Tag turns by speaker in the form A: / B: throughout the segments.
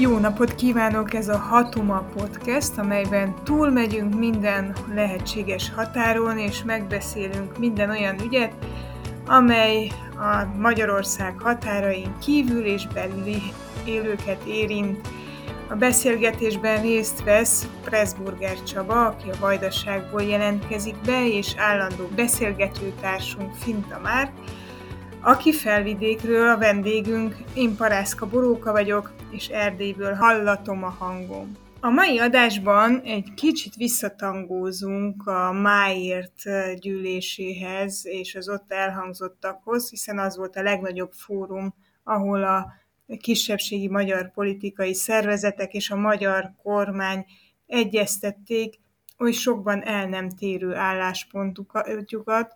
A: Jó napot kívánok! Ez a Hatuma Podcast, amelyben túlmegyünk minden lehetséges határon, és megbeszélünk minden olyan ügyet, amely a Magyarország határain kívül és belüli élőket érint. A beszélgetésben részt vesz Pressburger Csaba, aki a Vajdaságból jelentkezik be, és állandó beszélgetőtársunk Finta Márk, aki felvidékről a vendégünk, én Parászka Boróka vagyok, és Erdélyből hallatom a hangom. A mai adásban egy kicsit visszatangózunk a Máért gyűléséhez és az ott elhangzottakhoz, hiszen az volt a legnagyobb fórum, ahol a kisebbségi magyar politikai szervezetek és a magyar kormány egyeztették oly sokban el nem térő álláspontjukat,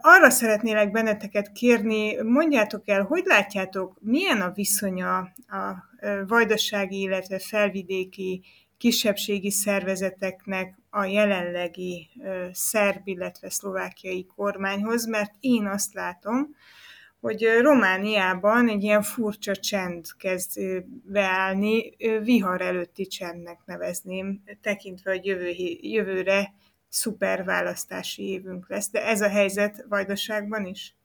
A: arra szeretnélek benneteket kérni, mondjátok el, hogy látjátok, milyen a viszonya a vajdasági, illetve felvidéki kisebbségi szervezeteknek a jelenlegi szerb, illetve szlovákiai kormányhoz, mert én azt látom, hogy Romániában egy ilyen furcsa csend kezd beállni, vihar előtti csendnek nevezném, tekintve, hogy jövő, jövőre szuper választási évünk lesz. De ez a helyzet Vajdaságban is?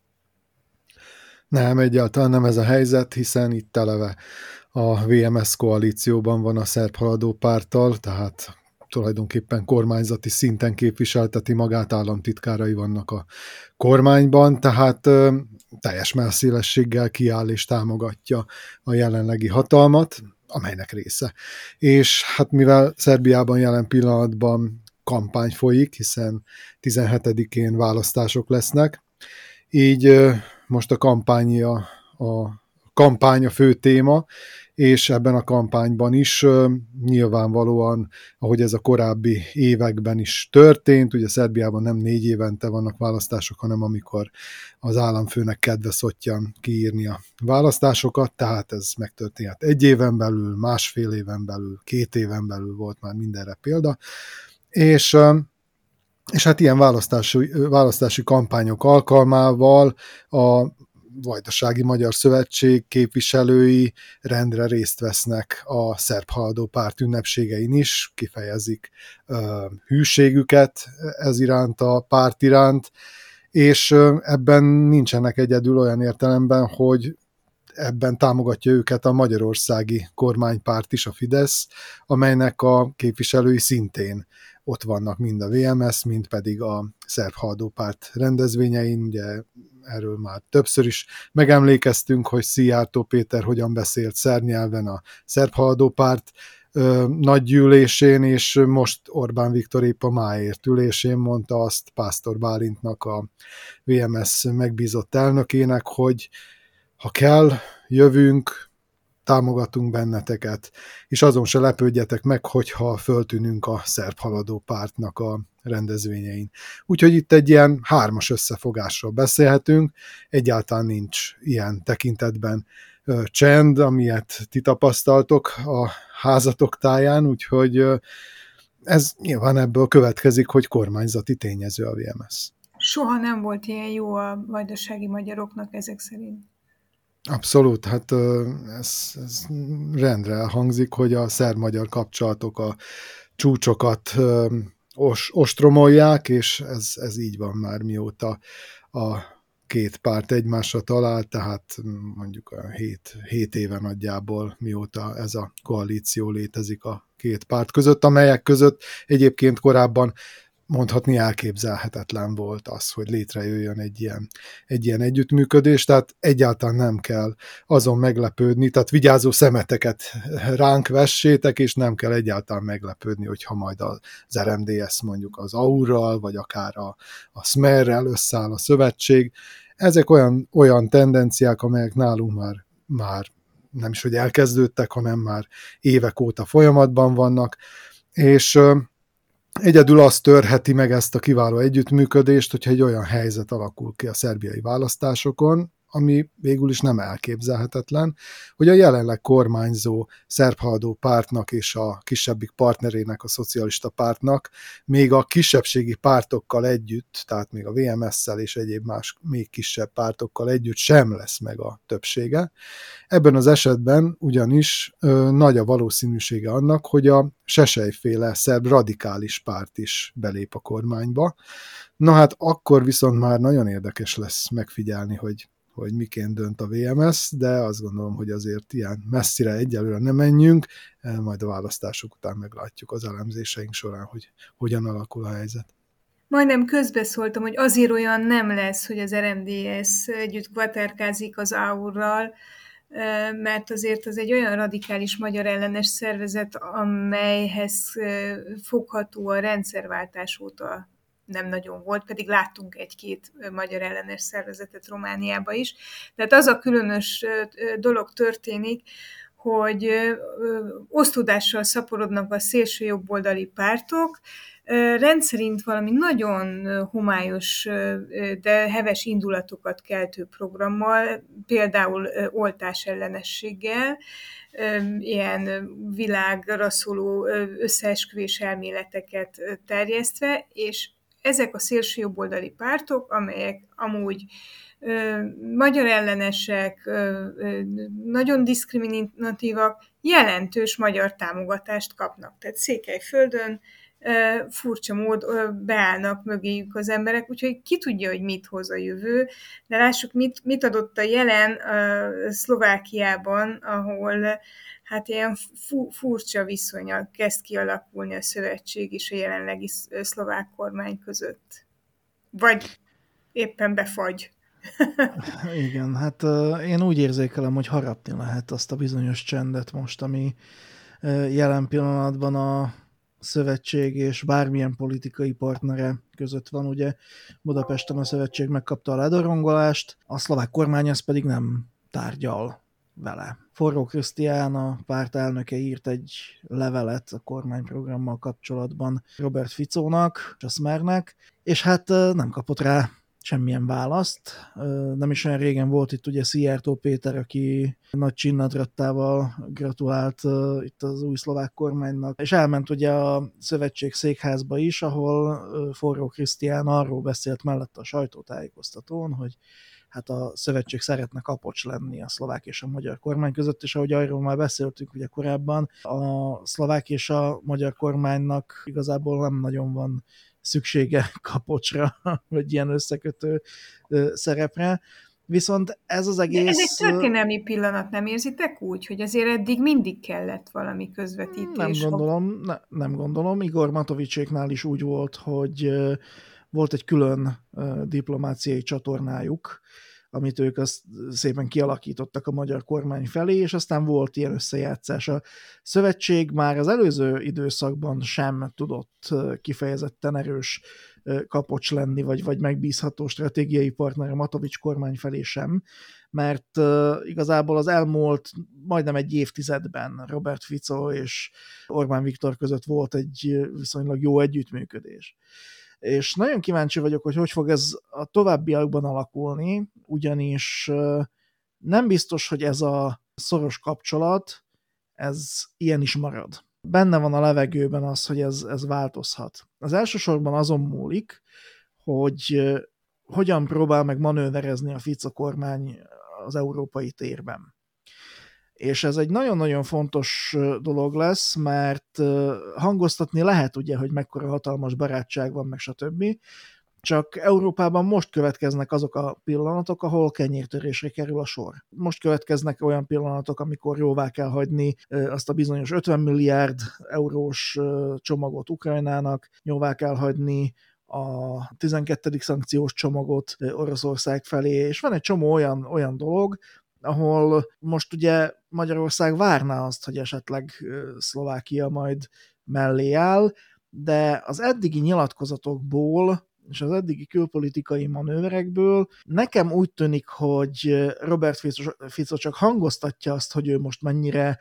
B: Nem, egyáltalán nem ez a helyzet, hiszen itt eleve a VMS koalícióban van a szerb haladó párttal, tehát tulajdonképpen kormányzati szinten képviselteti magát, államtitkárai vannak a kormányban, tehát ö, teljes messzélességgel kiáll és támogatja a jelenlegi hatalmat, amelynek része. És hát mivel Szerbiában jelen pillanatban kampány folyik, hiszen 17-én választások lesznek. Így most a kampánya a kampány a fő téma, és ebben a kampányban is nyilvánvalóan, ahogy ez a korábbi években is történt, ugye Szerbiában nem négy évente vannak választások, hanem amikor az államfőnek kedve szottyan kiírni a választásokat, tehát ez megtörténhet egy éven belül, másfél éven belül, két éven belül volt már mindenre példa, és, és hát ilyen választási, választási kampányok alkalmával a Vajdasági Magyar Szövetség képviselői rendre részt vesznek a szerb haladó párt ünnepségein is, kifejezik uh, hűségüket ez iránt, a párt iránt, és ebben nincsenek egyedül olyan értelemben, hogy ebben támogatja őket a magyarországi kormánypárt is, a Fidesz, amelynek a képviselői szintén ott vannak mind a VMS, mind pedig a szerb haldópárt rendezvényein, ugye erről már többször is megemlékeztünk, hogy Szijjártó Péter hogyan beszélt szernyelven a szerb haldópárt nagygyűlésén, és most Orbán Viktor épp a máért ülésén mondta azt Pásztor Bálintnak, a VMS megbízott elnökének, hogy ha kell, jövünk, támogatunk benneteket, és azon se lepődjetek meg, hogyha föltűnünk a szerb haladó pártnak a rendezvényein. Úgyhogy itt egy ilyen hármas összefogásról beszélhetünk, egyáltalán nincs ilyen tekintetben csend, amilyet ti tapasztaltok a házatok táján, úgyhogy ez nyilván ebből következik, hogy kormányzati tényező a VMS.
A: Soha nem volt ilyen jó a vajdasági magyaroknak ezek szerint.
B: Abszolút, hát ez, ez rendre hangzik, hogy a szerb-magyar kapcsolatok a csúcsokat os, ostromolják, és ez, ez így van már mióta a két párt egymásra talál, tehát mondjuk a hét, hét éve nagyjából mióta ez a koalíció létezik a két párt között, amelyek között egyébként korábban mondhatni elképzelhetetlen volt az, hogy létrejöjjön egy ilyen, egy ilyen együttműködés, tehát egyáltalán nem kell azon meglepődni, tehát vigyázó szemeteket ránk vessétek, és nem kell egyáltalán meglepődni, hogyha majd az RMDS mondjuk az Aurral, vagy akár a, a Smerrel összeáll a szövetség. Ezek olyan, olyan tendenciák, amelyek nálunk már, már nem is, hogy elkezdődtek, hanem már évek óta folyamatban vannak, és Egyedül az törheti meg ezt a kiváló együttműködést, hogyha egy olyan helyzet alakul ki a szerbiai választásokon, ami végül is nem elképzelhetetlen, hogy a jelenleg kormányzó szerbhaladó pártnak és a kisebbik partnerének, a szocialista pártnak még a kisebbségi pártokkal együtt, tehát még a VMS-szel és egyéb más még kisebb pártokkal együtt sem lesz meg a többsége. Ebben az esetben ugyanis ö, nagy a valószínűsége annak, hogy a sesejféle szerb radikális párt is belép a kormányba. Na hát akkor viszont már nagyon érdekes lesz megfigyelni, hogy hogy miként dönt a VMS, de azt gondolom, hogy azért ilyen messzire egyelőre nem menjünk, eh, majd a választások után meglátjuk az elemzéseink során, hogy hogyan alakul a helyzet.
A: Majdnem közbeszóltam, hogy azért olyan nem lesz, hogy az RMDS együtt kvaterkázik az AUR-ral, eh, mert azért az egy olyan radikális magyar ellenes szervezet, amelyhez eh, fogható a rendszerváltás óta nem nagyon volt, pedig láttunk egy-két magyar ellenes szervezetet Romániába is. Tehát az a különös dolog történik, hogy osztódással szaporodnak a szélső jobboldali pártok, rendszerint valami nagyon homályos, de heves indulatokat keltő programmal, például oltás ellenességgel, ilyen világra szóló összeesküvés elméleteket terjesztve, és ezek a szélső jobboldali pártok, amelyek amúgy ö, magyar ellenesek, ö, ö, nagyon diszkriminatívak, jelentős magyar támogatást kapnak. Tehát Székelyföldön furcsa mód beállnak mögéjük az emberek, úgyhogy ki tudja, hogy mit hoz a jövő, de lássuk, mit, mit adott a jelen ö, Szlovákiában, ahol hát ilyen fu- furcsa viszonya kezd kialakulni a szövetség és a jelenlegi szlovák kormány között. Vagy éppen befagy.
C: Igen, hát én úgy érzékelem, hogy harapni lehet azt a bizonyos csendet most, ami jelen pillanatban a szövetség és bármilyen politikai partnere között van. Ugye Budapesten a szövetség megkapta a ledorongolást, a szlovák kormány az pedig nem tárgyal vele. Forró Krisztián, a párt elnöke írt egy levelet a kormányprogrammal kapcsolatban Robert Ficónak, a Smernek, és hát nem kapott rá semmilyen választ. Nem is olyan régen volt itt ugye Szijjártó Péter, aki nagy csinnadrattával gratulált itt az új szlovák kormánynak, és elment ugye a szövetség székházba is, ahol Forró Krisztián arról beszélt mellett a sajtótájékoztatón, hogy hát a szövetség szeretne kapocs lenni a szlovák és a magyar kormány között, és ahogy arról már beszéltünk ugye korábban, a szlovák és a magyar kormánynak igazából nem nagyon van szüksége kapocsra, vagy ilyen összekötő szerepre. Viszont ez az egész... Ez
A: egy történelmi pillanat, nem érzitek úgy, hogy azért eddig mindig kellett valami közvetítés?
C: Nem gondolom, ne, nem gondolom. Igor Matovicséknál is úgy volt, hogy volt egy külön diplomáciai csatornájuk, amit ők azt szépen kialakítottak a magyar kormány felé, és aztán volt ilyen összejátszás. A szövetség már az előző időszakban sem tudott kifejezetten erős kapocs lenni, vagy, vagy megbízható stratégiai partner a Matovics kormány felé sem, mert igazából az elmúlt majdnem egy évtizedben Robert Fico és Orbán Viktor között volt egy viszonylag jó együttműködés és nagyon kíváncsi vagyok, hogy hogy fog ez a továbbiakban alakulni, ugyanis nem biztos, hogy ez a szoros kapcsolat, ez ilyen is marad. Benne van a levegőben az, hogy ez, ez változhat. Az elsősorban azon múlik, hogy hogyan próbál meg manőverezni a Fico kormány az európai térben. És ez egy nagyon-nagyon fontos dolog lesz, mert hangoztatni lehet ugye, hogy mekkora hatalmas barátság van, meg stb. Csak Európában most következnek azok a pillanatok, ahol kenyértörésre kerül a sor. Most következnek olyan pillanatok, amikor jóvá kell hagyni azt a bizonyos 50 milliárd eurós csomagot Ukrajnának, jóvá kell hagyni a 12. szankciós csomagot Oroszország felé, és van egy csomó olyan, olyan dolog, ahol most ugye Magyarország várná azt, hogy esetleg Szlovákia majd mellé áll, de az eddigi nyilatkozatokból és az eddigi külpolitikai manőverekből nekem úgy tűnik, hogy Robert Fico csak hangoztatja azt, hogy ő most mennyire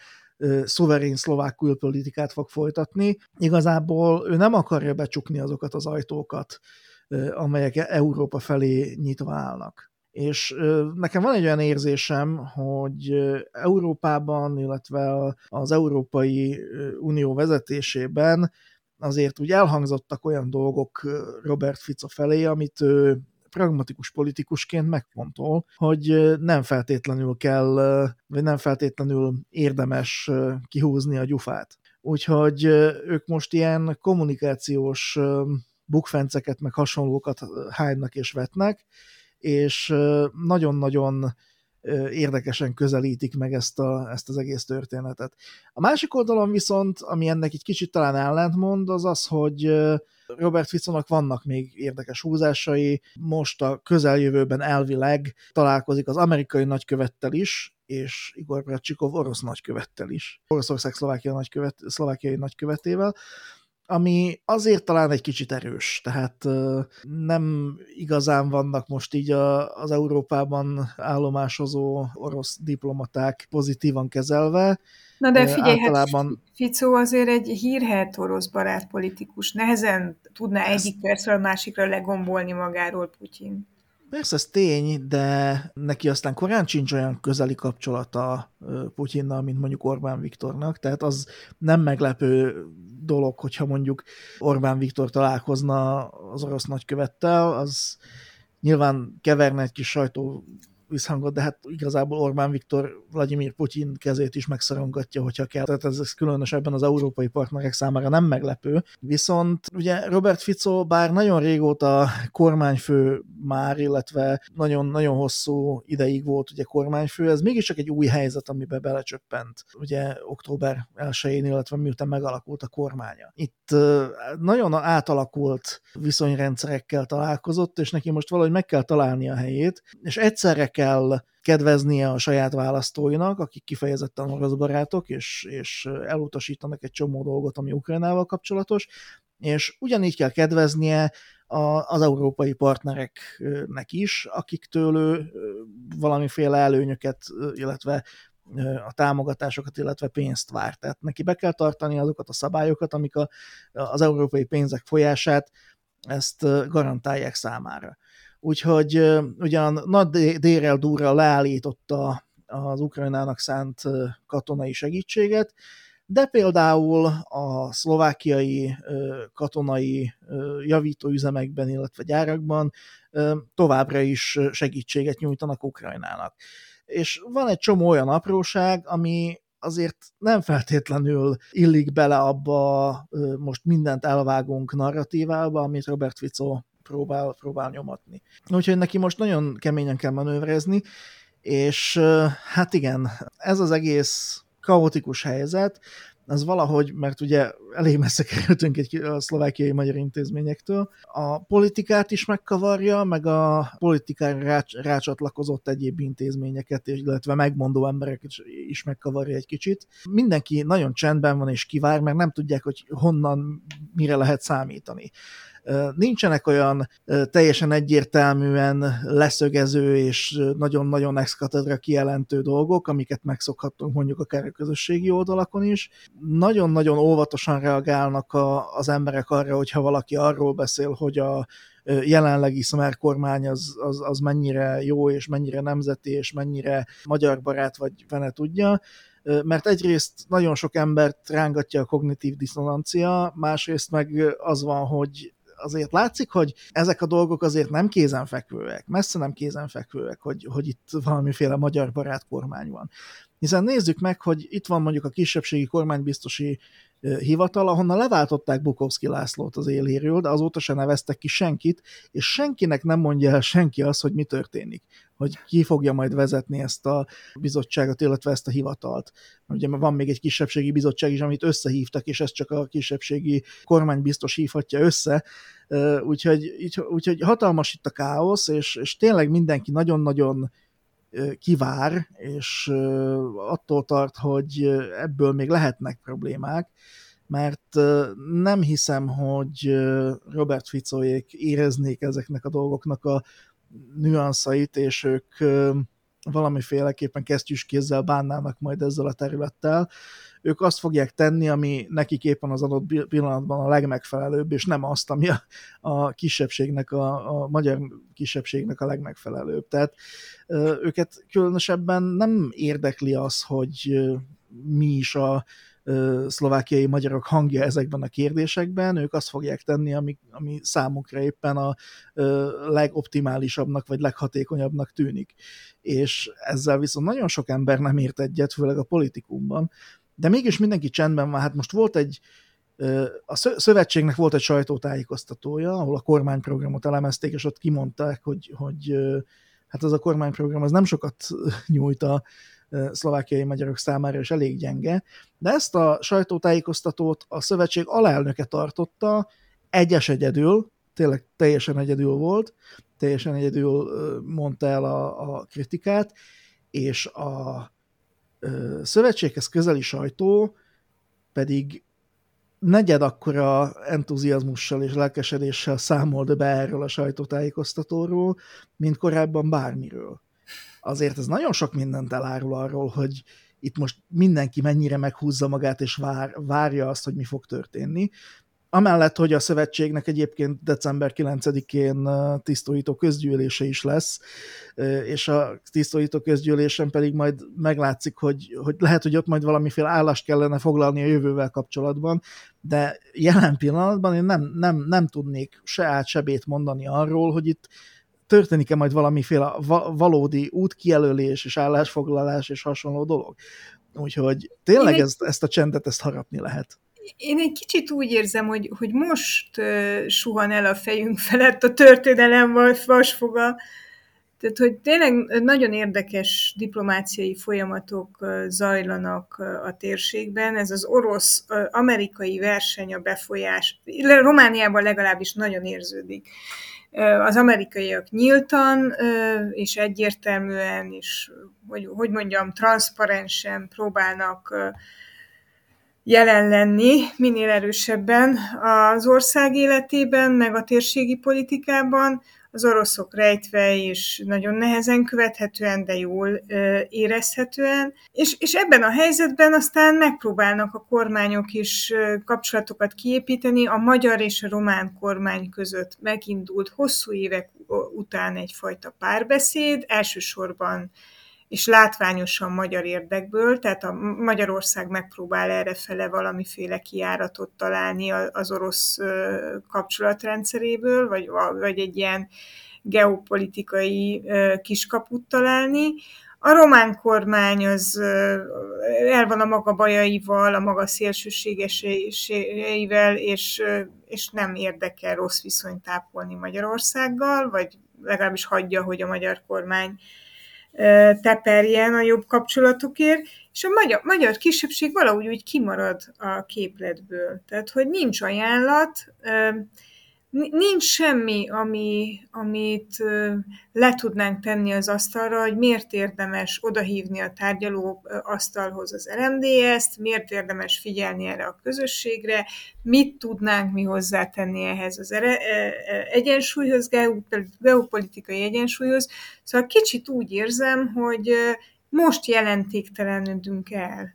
C: szuverén szlovák külpolitikát fog folytatni. Igazából ő nem akarja becsukni azokat az ajtókat, amelyek Európa felé nyitva állnak És nekem van egy olyan érzésem, hogy Európában, illetve az Európai Unió vezetésében azért úgy elhangzottak olyan dolgok Robert Fico felé, amit ő pragmatikus politikusként megfontol, hogy nem feltétlenül kell, vagy nem feltétlenül érdemes kihúzni a gyufát. Úgyhogy ők most ilyen kommunikációs bukfenceket, meg hasonlókat hánynak és vetnek, és nagyon-nagyon érdekesen közelítik meg ezt, a, ezt az egész történetet. A másik oldalon viszont, ami ennek egy kicsit talán ellentmond, az az, hogy Robert Ficónak vannak még érdekes húzásai, most a közeljövőben elvileg találkozik az amerikai nagykövettel is, és Igor Bratcsikov orosz nagykövettel is. Oroszország Szlovákia nagykövet, szlovákiai nagykövetével, ami azért talán egy kicsit erős, tehát nem igazán vannak most így a, az Európában állomásozó orosz diplomaták pozitívan kezelve.
A: Na de figyelj, hát Általában... hát Ficó azért egy hírhet orosz barát politikus. Nehezen tudná Ezt... egyik percről a másikra legombolni magáról Putyin.
C: Persze, ez tény, de neki aztán korán sincs olyan közeli kapcsolata Putyinnal, mint mondjuk Orbán Viktornak, tehát az nem meglepő dolog, hogyha mondjuk Orbán Viktor találkozna az orosz nagykövettel, az nyilván keverne egy kis sajtó visszhangot, de hát igazából Orbán Viktor Vladimir Putyin kezét is megszorongatja, hogyha kell. Tehát ez, ez különösebben az európai partnerek számára nem meglepő. Viszont ugye Robert Fico bár nagyon régóta kormányfő már, illetve nagyon-nagyon hosszú ideig volt ugye kormányfő, ez mégiscsak egy új helyzet, amiben belecsöppent ugye október 1-én, illetve miután megalakult a kormánya. Itt nagyon átalakult viszonyrendszerekkel találkozott, és neki most valahogy meg kell találni a helyét, és egyszerre kell kedveznie a saját választóinak, akik kifejezetten orosz barátok, és, és elutasítanak egy csomó dolgot, ami Ukrajnával kapcsolatos, és ugyanígy kell kedveznie a, az európai partnereknek is, akiktől ő valamiféle előnyöket, illetve a támogatásokat, illetve pénzt vár. Tehát neki be kell tartani azokat a szabályokat, amik a, az európai pénzek folyását ezt garantálják számára. Úgyhogy ugyan nagy dérel durra leállította az Ukrajnának szánt katonai segítséget, de például a szlovákiai katonai javítóüzemekben, illetve gyárakban továbbra is segítséget nyújtanak Ukrajnának. És van egy csomó olyan apróság, ami azért nem feltétlenül illik bele abba most mindent elvágunk narratívába, amit Robert Fico próbál, próbál nyomatni. Úgyhogy neki most nagyon keményen kell manővrezni, és hát igen, ez az egész kaotikus helyzet, az valahogy, mert ugye elég messze kerültünk egy a szlovákiai magyar intézményektől, a politikát is megkavarja, meg a politikára rács, rácsatlakozott egyéb intézményeket, illetve megmondó embereket is megkavarja egy kicsit. Mindenki nagyon csendben van és kivár, mert nem tudják, hogy honnan, mire lehet számítani nincsenek olyan teljesen egyértelműen leszögező és nagyon-nagyon ex kijelentő dolgok, amiket megszokhattunk mondjuk akár a közösségi oldalakon is. Nagyon-nagyon óvatosan reagálnak a, az emberek arra, hogyha valaki arról beszél, hogy a jelenlegi szumer kormány az, az, az mennyire jó, és mennyire nemzeti, és mennyire magyar barát, vagy fene tudja, mert egyrészt nagyon sok embert rángatja a kognitív diszonancia, másrészt meg az van, hogy azért látszik, hogy ezek a dolgok azért nem kézenfekvőek, messze nem kézenfekvőek, hogy, hogy itt valamiféle magyar barát kormány van. Hiszen nézzük meg, hogy itt van mondjuk a kisebbségi kormánybiztosi hivatal, ahonnan leváltották Bukowski Lászlót az éléről, de azóta se neveztek ki senkit, és senkinek nem mondja el senki azt, hogy mi történik, hogy ki fogja majd vezetni ezt a bizottságot, illetve ezt a hivatalt. Ugye van még egy kisebbségi bizottság is, amit összehívtak, és ezt csak a kisebbségi kormány biztos hívhatja össze, úgyhogy, úgyhogy hatalmas itt a káosz, és, és tényleg mindenki nagyon-nagyon kivár, és attól tart, hogy ebből még lehetnek problémák, mert nem hiszem, hogy Robert Ficóék éreznék ezeknek a dolgoknak a nüanszait, és ők valamiféleképpen kesztyűs kézzel bánnának majd ezzel a területtel, ők azt fogják tenni, ami nekik éppen az adott pillanatban a legmegfelelőbb, és nem azt, ami a, a kisebbségnek, a, a magyar kisebbségnek a legmegfelelőbb. Tehát őket különösebben nem érdekli az, hogy mi is a szlovákiai magyarok hangja ezekben a kérdésekben, ők azt fogják tenni, ami, ami számukra éppen a legoptimálisabbnak vagy leghatékonyabbnak tűnik. És ezzel viszont nagyon sok ember nem ért egyet, főleg a politikumban, de mégis mindenki csendben van. Hát most volt egy, a szövetségnek volt egy sajtótájékoztatója, ahol a kormányprogramot elemezték, és ott kimondták, hogy, hogy hát az a kormányprogram az nem sokat nyújt a szlovákiai magyarok számára, és elég gyenge, de ezt a sajtótájékoztatót a szövetség alelnöke tartotta, egyes egyedül, tényleg teljesen egyedül volt, teljesen egyedül mondta el a, a kritikát, és a szövetséghez közeli sajtó pedig negyed akkora entuziazmussal és lelkesedéssel számolt be erről a sajtótájékoztatóról, mint korábban bármiről. Azért ez nagyon sok mindent elárul arról, hogy itt most mindenki mennyire meghúzza magát, és vár, várja azt, hogy mi fog történni. Amellett, hogy a szövetségnek egyébként december 9-én tisztóító közgyűlése is lesz, és a tisztóító közgyűlésen pedig majd meglátszik, hogy, hogy lehet, hogy ott majd valamiféle állást kellene foglalni a jövővel kapcsolatban, de jelen pillanatban én nem, nem, nem tudnék se át, se bét mondani arról, hogy itt történik-e majd valamiféle valódi útkijelölés és állásfoglalás és hasonló dolog. Úgyhogy tényleg egy... ezt, ezt a csendet, ezt harapni lehet.
A: Én egy kicsit úgy érzem, hogy, hogy most uh, suhan el a fejünk felett a történelem vasfoga, tehát, hogy tényleg nagyon érdekes diplomáciai folyamatok zajlanak a térségben. Ez az orosz-amerikai verseny a befolyás, Romániában legalábbis nagyon érződik. Az amerikaiak nyíltan és egyértelműen, és hogy, hogy mondjam, transzparensen próbálnak jelen lenni minél erősebben az ország életében, meg a térségi politikában, az oroszok rejtve és nagyon nehezen követhetően, de jól érezhetően. És, és ebben a helyzetben aztán megpróbálnak a kormányok is kapcsolatokat kiépíteni. A magyar és a román kormány között megindult hosszú évek után egyfajta párbeszéd, elsősorban és látványosan magyar érdekből, tehát a Magyarország megpróbál errefele valamiféle kiáratot találni az orosz kapcsolatrendszeréből, vagy, vagy egy ilyen geopolitikai kiskaput találni. A román kormány az el van a maga bajaival, a maga szélsőségeseivel, és, és nem érdekel rossz viszonyt tápolni Magyarországgal, vagy legalábbis hagyja, hogy a magyar kormány teperjen a jobb kapcsolatokért, és a magyar, magyar kisebbség valahogy úgy kimarad a képletből. Tehát, hogy nincs ajánlat, nincs semmi, ami, amit le tudnánk tenni az asztalra, hogy miért érdemes odahívni a tárgyaló asztalhoz az RMDS-t, miért érdemes figyelni erre a közösségre, mit tudnánk mi hozzátenni ehhez az egyensúlyhoz, geopolitikai egyensúlyhoz. Szóval kicsit úgy érzem, hogy most jelentéktelenedünk el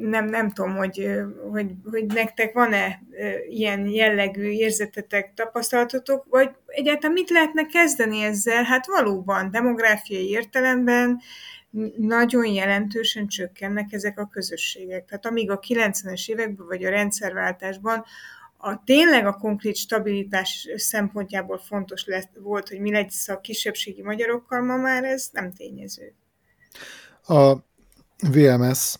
A: nem, nem tudom, hogy, hogy, hogy nektek van-e ilyen jellegű érzetetek, tapasztalatotok, vagy egyáltalán mit lehetne kezdeni ezzel? Hát valóban demográfiai értelemben nagyon jelentősen csökkennek ezek a közösségek. Tehát amíg a 90-es években vagy a rendszerváltásban a tényleg a konkrét stabilitás szempontjából fontos lett, volt, hogy mi lesz a kisebbségi magyarokkal, ma már ez nem tényező.
B: A VMS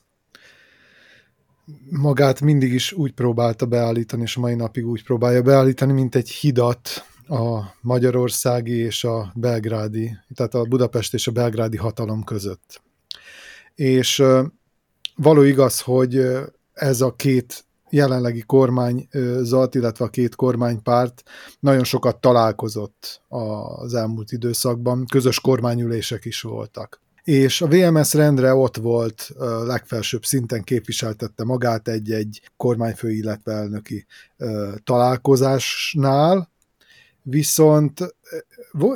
B: magát mindig is úgy próbálta beállítani, és a mai napig úgy próbálja beállítani, mint egy hidat a magyarországi és a belgrádi, tehát a Budapest és a belgrádi hatalom között. És való igaz, hogy ez a két jelenlegi kormányzat, illetve a két kormánypárt nagyon sokat találkozott az elmúlt időszakban, közös kormányülések is voltak és a VMS rendre ott volt, legfelsőbb szinten képviseltette magát egy-egy kormányfő, illetve elnöki találkozásnál, viszont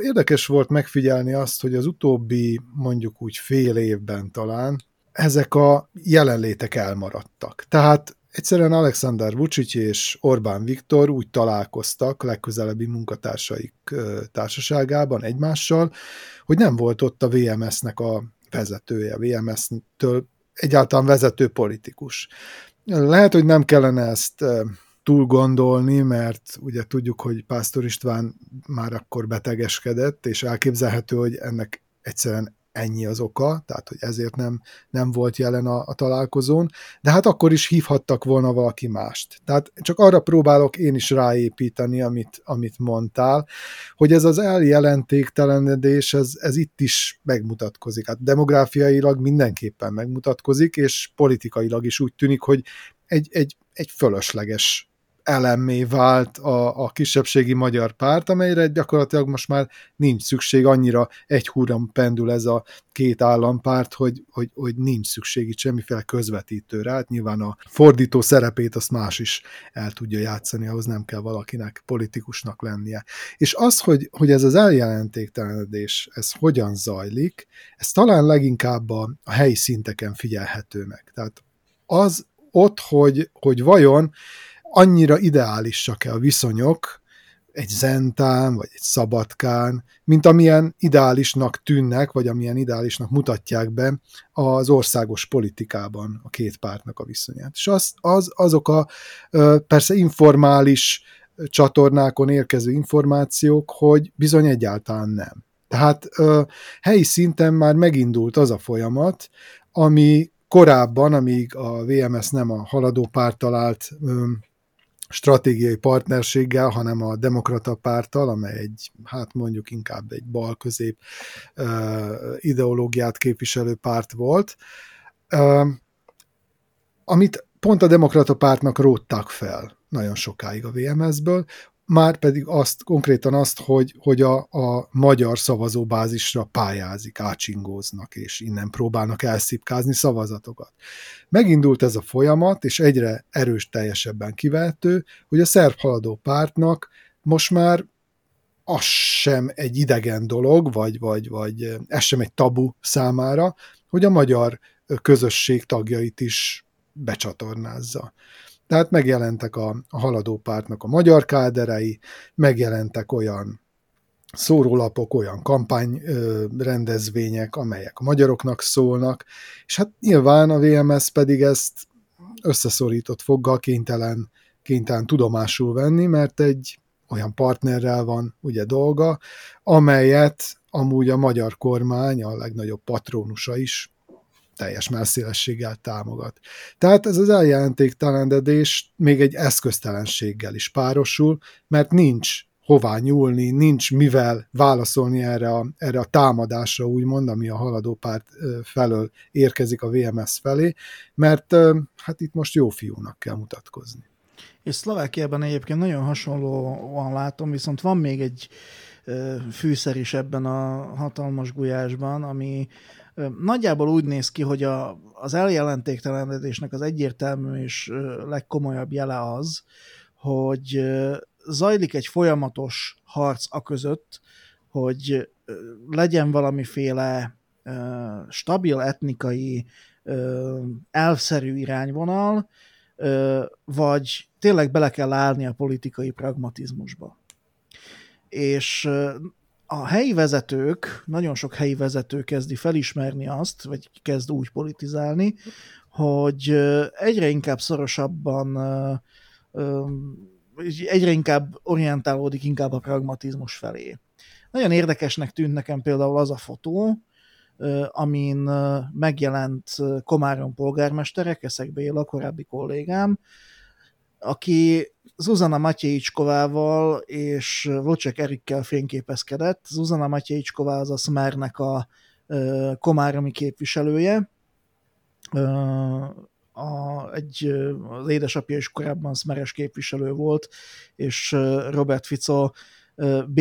B: érdekes volt megfigyelni azt, hogy az utóbbi mondjuk úgy fél évben talán ezek a jelenlétek elmaradtak. Tehát egyszerűen Alexander Vucic és Orbán Viktor úgy találkoztak legközelebbi munkatársaik társaságában egymással, hogy nem volt ott a VMS-nek a vezetője, VMS-től egyáltalán vezető politikus. Lehet, hogy nem kellene ezt túl gondolni, mert ugye tudjuk, hogy Pásztor István már akkor betegeskedett, és elképzelhető, hogy ennek egyszerűen ennyi az oka, tehát hogy ezért nem, nem volt jelen a, a találkozón, de hát akkor is hívhattak volna valaki mást. Tehát csak arra próbálok én is ráépíteni, amit, amit mondtál, hogy ez az eljelentéktelenedés, ez, ez itt is megmutatkozik. Hát demográfiailag mindenképpen megmutatkozik, és politikailag is úgy tűnik, hogy egy, egy, egy fölösleges elemmé vált a, a kisebbségi magyar párt, amelyre gyakorlatilag most már nincs szükség, annyira egy húram pendül ez a két állampárt, hogy, hogy, hogy nincs szükség itt semmiféle közvetítőre. Hát nyilván a fordító szerepét azt más is el tudja játszani, ahhoz nem kell valakinek politikusnak lennie. És az, hogy, hogy ez az eljelentéktelenedés, ez hogyan zajlik, ez talán leginkább a, a helyi szinteken figyelhető meg. Tehát az ott, hogy, hogy vajon annyira ideálisak-e a viszonyok egy zentán, vagy egy szabadkán, mint amilyen ideálisnak tűnnek, vagy amilyen ideálisnak mutatják be az országos politikában a két pártnak a viszonyát. És az, az, azok a persze informális csatornákon érkező információk, hogy bizony egyáltalán nem. Tehát helyi szinten már megindult az a folyamat, ami korábban, amíg a VMS nem a haladó párt talált stratégiai partnerséggel, hanem a demokrata párttal, amely egy, hát mondjuk inkább egy bal-közép ideológiát képviselő párt volt, amit pont a demokrata pártnak róttak fel nagyon sokáig a VMS-ből, már pedig azt, konkrétan azt, hogy, hogy a, a magyar szavazóbázisra pályázik, ácsingóznak, és innen próbálnak elszipkázni szavazatokat. Megindult ez a folyamat, és egyre erős teljesebben kivehető, hogy a szerb haladó pártnak most már az sem egy idegen dolog, vagy, vagy, vagy ez sem egy tabu számára, hogy a magyar közösség tagjait is becsatornázza. Tehát megjelentek a, a haladó pártnak a magyar káderei, megjelentek olyan szórólapok, olyan kampányrendezvények, amelyek a magyaroknak szólnak, és hát nyilván a VMS pedig ezt összeszorított foggal kénytelen, kénytelen tudomásul venni, mert egy olyan partnerrel van ugye dolga, amelyet amúgy a magyar kormány, a legnagyobb patrónusa is teljes melszélességgel támogat. Tehát ez az eljelentéktelenedés még egy eszköztelenséggel is párosul, mert nincs hová nyúlni, nincs mivel válaszolni erre a, erre a támadásra, úgymond, ami a haladó párt felől érkezik a VMS felé, mert hát itt most jó fiúnak kell mutatkozni.
C: És Szlovákiában egyébként nagyon hasonlóan látom, viszont van még egy fűszer is ebben a hatalmas gulyásban, ami Nagyjából úgy néz ki, hogy a, az eljelentéktelenedésnek az egyértelmű és legkomolyabb jele az, hogy zajlik egy folyamatos harc a között, hogy legyen valamiféle stabil etnikai, elvszerű irányvonal, vagy tényleg bele kell állni a politikai pragmatizmusba. És a helyi vezetők, nagyon sok helyi vezető kezdi felismerni azt, vagy kezd úgy politizálni, hogy egyre inkább szorosabban, egyre inkább orientálódik inkább a pragmatizmus felé. Nagyon érdekesnek tűnt nekem például az a fotó, amin megjelent Komárom polgármestere, Keszek Béla, korábbi kollégám, aki Zuzana Matyejicskovával és Vocek Erikkel fényképezkedett. Zuzana Matyejicsková az a Smernek a komáromi képviselője. A, egy, az édesapja is korábban szmeres képviselő volt, és Robert Fico B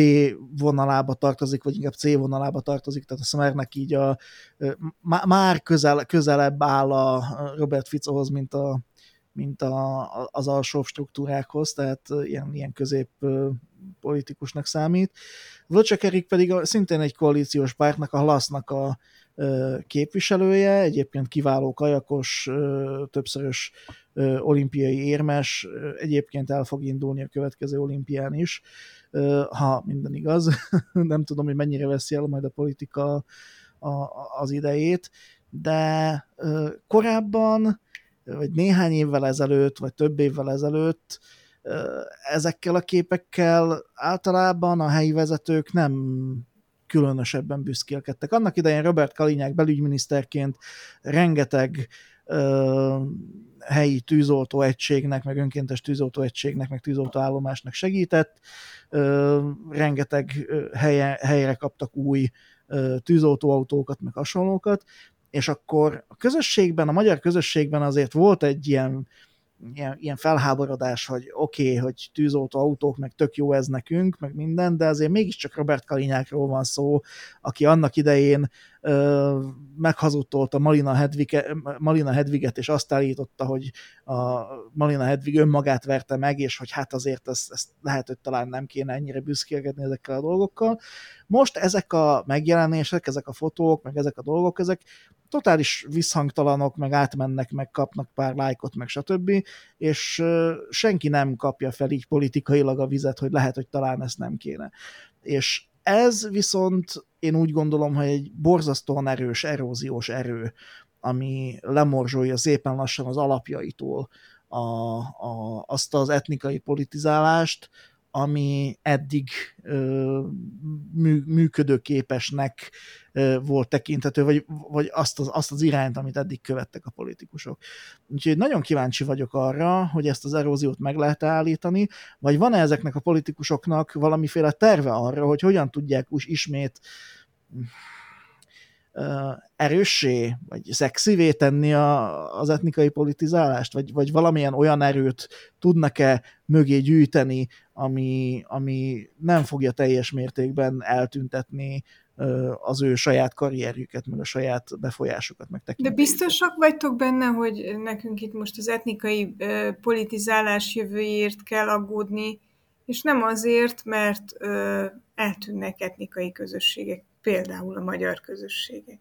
C: vonalába tartozik, vagy inkább C vonalába tartozik, tehát a Smernek így a, már közel, közelebb áll a Robert Ficohoz, mint a, mint a, az alsóbb struktúrákhoz, tehát ilyen, ilyen közép politikusnak számít. Vocsekerik pedig szintén egy koalíciós pártnak, a Lasznak a képviselője, egyébként kiváló kajakos, többszörös olimpiai érmes, egyébként el fog indulni a következő olimpián is, ha minden igaz. Nem tudom, hogy mennyire veszi el majd a politika az idejét, de korábban, vagy néhány évvel ezelőtt, vagy több évvel ezelőtt ezekkel a képekkel általában a helyi vezetők nem különösebben büszkélkedtek. Annak idején Robert Kalinyák belügyminiszterként rengeteg ö, helyi tűzoltó egységnek, meg önkéntes tűzoltó egységnek, meg tűzoltóállomásnak segített, ö, rengeteg helye, helyre kaptak új ö, tűzoltóautókat, meg hasonlókat, és akkor a közösségben, a magyar közösségben azért volt egy ilyen ilyen, ilyen felháborodás, hogy oké, okay, hogy tűzoltó autók, meg tök jó ez nekünk, meg minden, de azért mégiscsak Robert Kalinyákról van szó, aki annak idején ö, meghazudtolta Malina, Hedvige, Malina Hedviget, és azt állította, hogy a Malina Hedvig önmagát verte meg, és hogy hát azért ezt, ezt lehet, hogy talán nem kéne ennyire büszkélkedni ezekkel a dolgokkal. Most ezek a megjelenések, ezek a fotók, meg ezek a dolgok, ezek totális visszhangtalanok, meg átmennek, meg kapnak pár lájkot, meg stb., és senki nem kapja fel így politikailag a vizet, hogy lehet, hogy talán ezt nem kéne. És ez viszont én úgy gondolom, hogy egy borzasztóan erős, eróziós erő, ami lemorzsolja szépen lassan az alapjaitól a, a, azt az etnikai politizálást, ami eddig mű, működőképesnek volt tekinthető, vagy, vagy azt, az, azt az irányt, amit eddig követtek a politikusok. Úgyhogy nagyon kíváncsi vagyok arra, hogy ezt az eróziót meg lehet állítani, vagy van-e ezeknek a politikusoknak valamiféle terve arra, hogy hogyan tudják úgy ismét erőssé, vagy szexivé tenni a, az etnikai politizálást, vagy, vagy valamilyen olyan erőt tudnak-e mögé gyűjteni, ami, ami nem fogja teljes mértékben eltüntetni az ő saját karrierjüket, meg a saját befolyásukat, meg
A: De biztosak vagytok benne, hogy nekünk itt most az etnikai politizálás jövőjéért kell aggódni, és nem azért, mert eltűnnek etnikai közösségek például a magyar közösségek.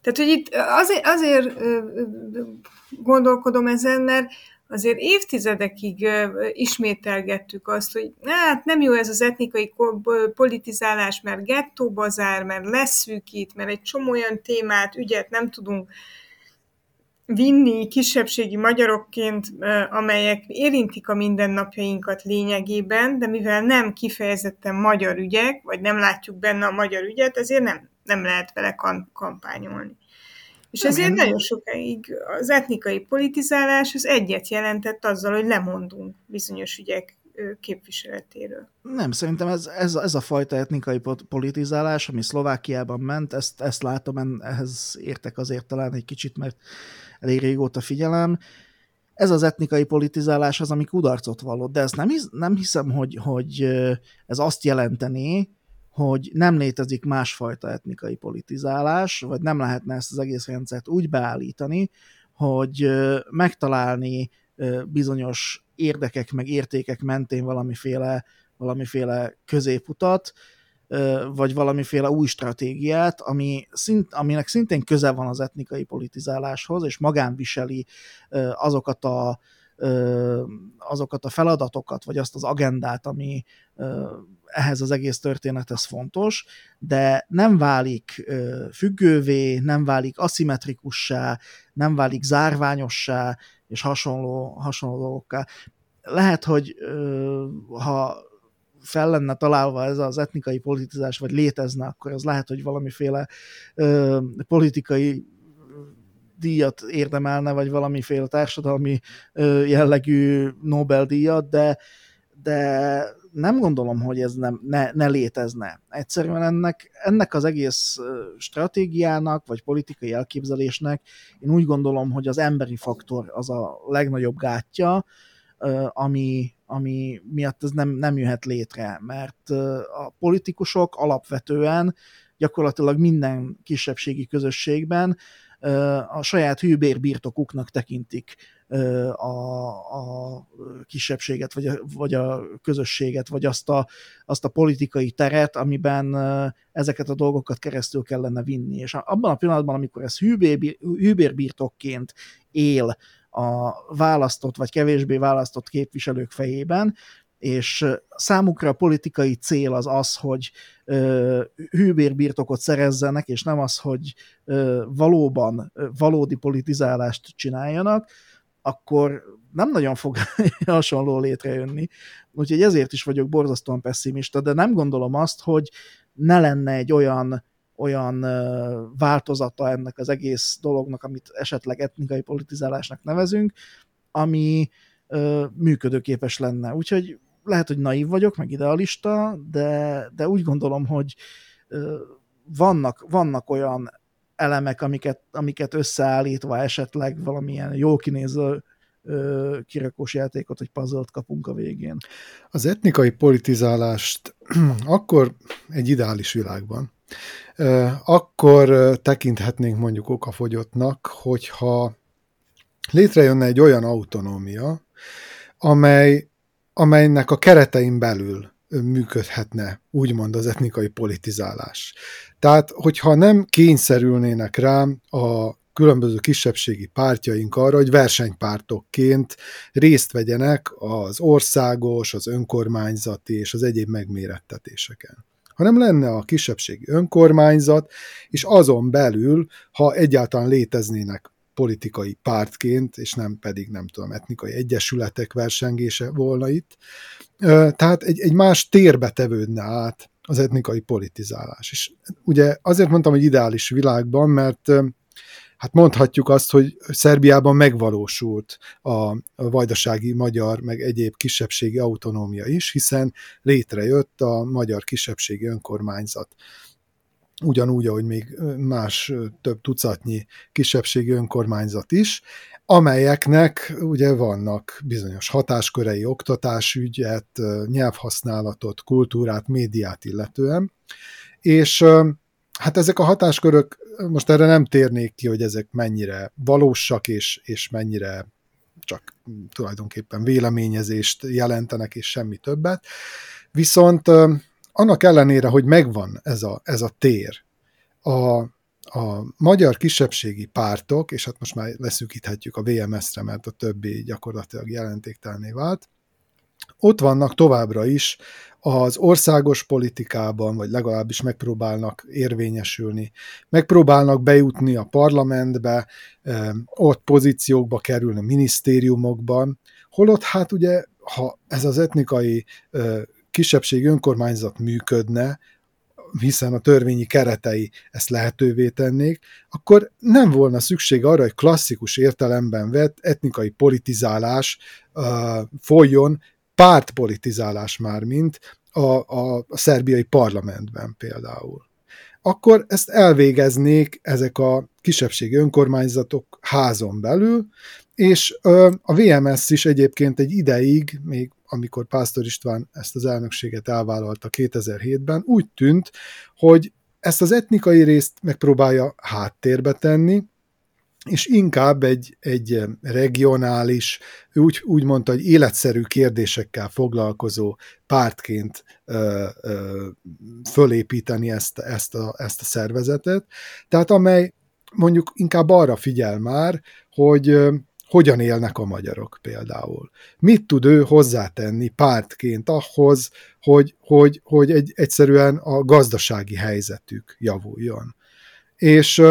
A: Tehát, hogy itt azért, azért gondolkodom ezen, mert azért évtizedekig ismételgettük azt, hogy hát nem jó ez az etnikai politizálás, mert gettóbazár, mert leszűkít, mert egy csomó olyan témát, ügyet nem tudunk vinni kisebbségi magyarokként, amelyek érintik a mindennapjainkat lényegében, de mivel nem kifejezetten magyar ügyek, vagy nem látjuk benne a magyar ügyet, ezért nem, nem lehet vele kampányolni. És ezért nem. nagyon sokáig az etnikai politizálás az egyet jelentett azzal, hogy lemondunk bizonyos ügyek képviseletéről.
C: Nem, szerintem ez, ez, ez a fajta etnikai politizálás, ami Szlovákiában ment, ezt, ezt látom, ehhez értek azért talán egy kicsit, mert elég régóta figyelem. Ez az etnikai politizálás az, ami kudarcot vallott, de ezt nem, hisz, nem hiszem, hogy, hogy ez azt jelenteni, hogy nem létezik másfajta etnikai politizálás, vagy nem lehetne ezt az egész rendszert úgy beállítani, hogy megtalálni bizonyos érdekek meg értékek mentén valamiféle, valamiféle középutat, vagy valamiféle új stratégiát, ami szint, aminek szintén köze van az etnikai politizáláshoz, és magán viseli azokat a, azokat a feladatokat, vagy azt az agendát, ami ehhez az egész történethez fontos, de nem válik függővé, nem válik aszimmetrikussá, nem válik zárványossá, és hasonló, hasonló dolgokká. Lehet, hogy ha fel lenne találva ez az etnikai politizás, vagy létezne, akkor az lehet, hogy valamiféle politikai díjat érdemelne, vagy valamiféle társadalmi jellegű Nobel-díjat, de, de nem gondolom, hogy ez nem, ne, ne létezne. Egyszerűen ennek, ennek az egész stratégiának, vagy politikai elképzelésnek én úgy gondolom, hogy az emberi faktor az a legnagyobb gátja, ami, ami miatt ez nem, nem jöhet létre, mert a politikusok alapvetően gyakorlatilag minden kisebbségi közösségben a saját hűbérbirtokuknak tekintik a, a kisebbséget, vagy a, vagy a közösséget, vagy azt a, azt a politikai teret, amiben ezeket a dolgokat keresztül kellene vinni. És abban a pillanatban, amikor ez hűbér, hűbérbirtokként él a választott vagy kevésbé választott képviselők fejében, és számukra a politikai cél az az, hogy ö, hűbérbirtokot szerezzenek, és nem az, hogy ö, valóban ö, valódi politizálást csináljanak, akkor nem nagyon fog hasonló létrejönni. Úgyhogy ezért is vagyok borzasztóan pessimista, de nem gondolom azt, hogy ne lenne egy olyan olyan változata ennek az egész dolognak, amit esetleg etnikai politizálásnak nevezünk, ami működőképes lenne. Úgyhogy lehet, hogy naív vagyok, meg idealista, de, de úgy gondolom, hogy vannak, vannak olyan elemek, amiket, amiket összeállítva esetleg valamilyen jó kinéző kirakós játékot, vagy puzzle kapunk a végén.
B: Az etnikai politizálást akkor egy ideális világban, akkor tekinthetnénk mondjuk okafogyottnak, hogyha létrejönne egy olyan autonómia, amely, amelynek a keretein belül működhetne, úgymond az etnikai politizálás. Tehát, hogyha nem kényszerülnének rá a különböző kisebbségi pártjaink arra, hogy versenypártokként részt vegyenek az országos, az önkormányzati és az egyéb megmérettetéseken hanem lenne a kisebbségi önkormányzat, és azon belül, ha egyáltalán léteznének politikai pártként, és nem pedig, nem tudom, etnikai egyesületek versengése volna itt. Tehát egy, egy más térbe tevődne át az etnikai politizálás. És ugye azért mondtam, hogy ideális világban, mert hát mondhatjuk azt, hogy Szerbiában megvalósult a vajdasági magyar, meg egyéb kisebbségi autonómia is, hiszen létrejött a magyar kisebbségi önkormányzat ugyanúgy, ahogy még más több tucatnyi kisebbségi önkormányzat is, amelyeknek ugye vannak bizonyos hatáskörei, oktatásügyet, nyelvhasználatot, kultúrát, médiát illetően, és hát ezek a hatáskörök, most erre nem térnék ki, hogy ezek mennyire valósak, és, és mennyire csak tulajdonképpen véleményezést jelentenek, és semmi többet. Viszont annak ellenére, hogy megvan ez a, ez a tér, a, a magyar kisebbségi pártok, és hát most már leszűkíthetjük a VMS-re, mert a többi gyakorlatilag jelentéktelné vált, ott vannak továbbra is az országos politikában, vagy legalábbis megpróbálnak érvényesülni, megpróbálnak bejutni a parlamentbe, ott pozíciókba kerülni, minisztériumokban, holott hát ugye, ha ez az etnikai kisebbség önkormányzat működne, hiszen a törvényi keretei ezt lehetővé tennék, akkor nem volna szükség arra, hogy klasszikus értelemben vett etnikai politizálás uh, folyjon, pártpolitizálás már, mint a, a, a szerbiai parlamentben például. Akkor ezt elvégeznék ezek a kisebbségi önkormányzatok házon belül, és a VMS is egyébként egy ideig, még amikor Pásztor István ezt az elnökséget elvállalta 2007-ben, úgy tűnt, hogy ezt az etnikai részt megpróbálja háttérbe tenni, és inkább egy, egy regionális, úgy, úgy mondta, hogy életszerű kérdésekkel foglalkozó pártként ö, ö, fölépíteni ezt, ezt, a, ezt a szervezetet, tehát amely mondjuk inkább arra figyel már, hogy hogyan élnek a magyarok például. Mit tud ő hozzátenni pártként ahhoz, hogy, hogy, hogy egy, egyszerűen a gazdasági helyzetük javuljon. És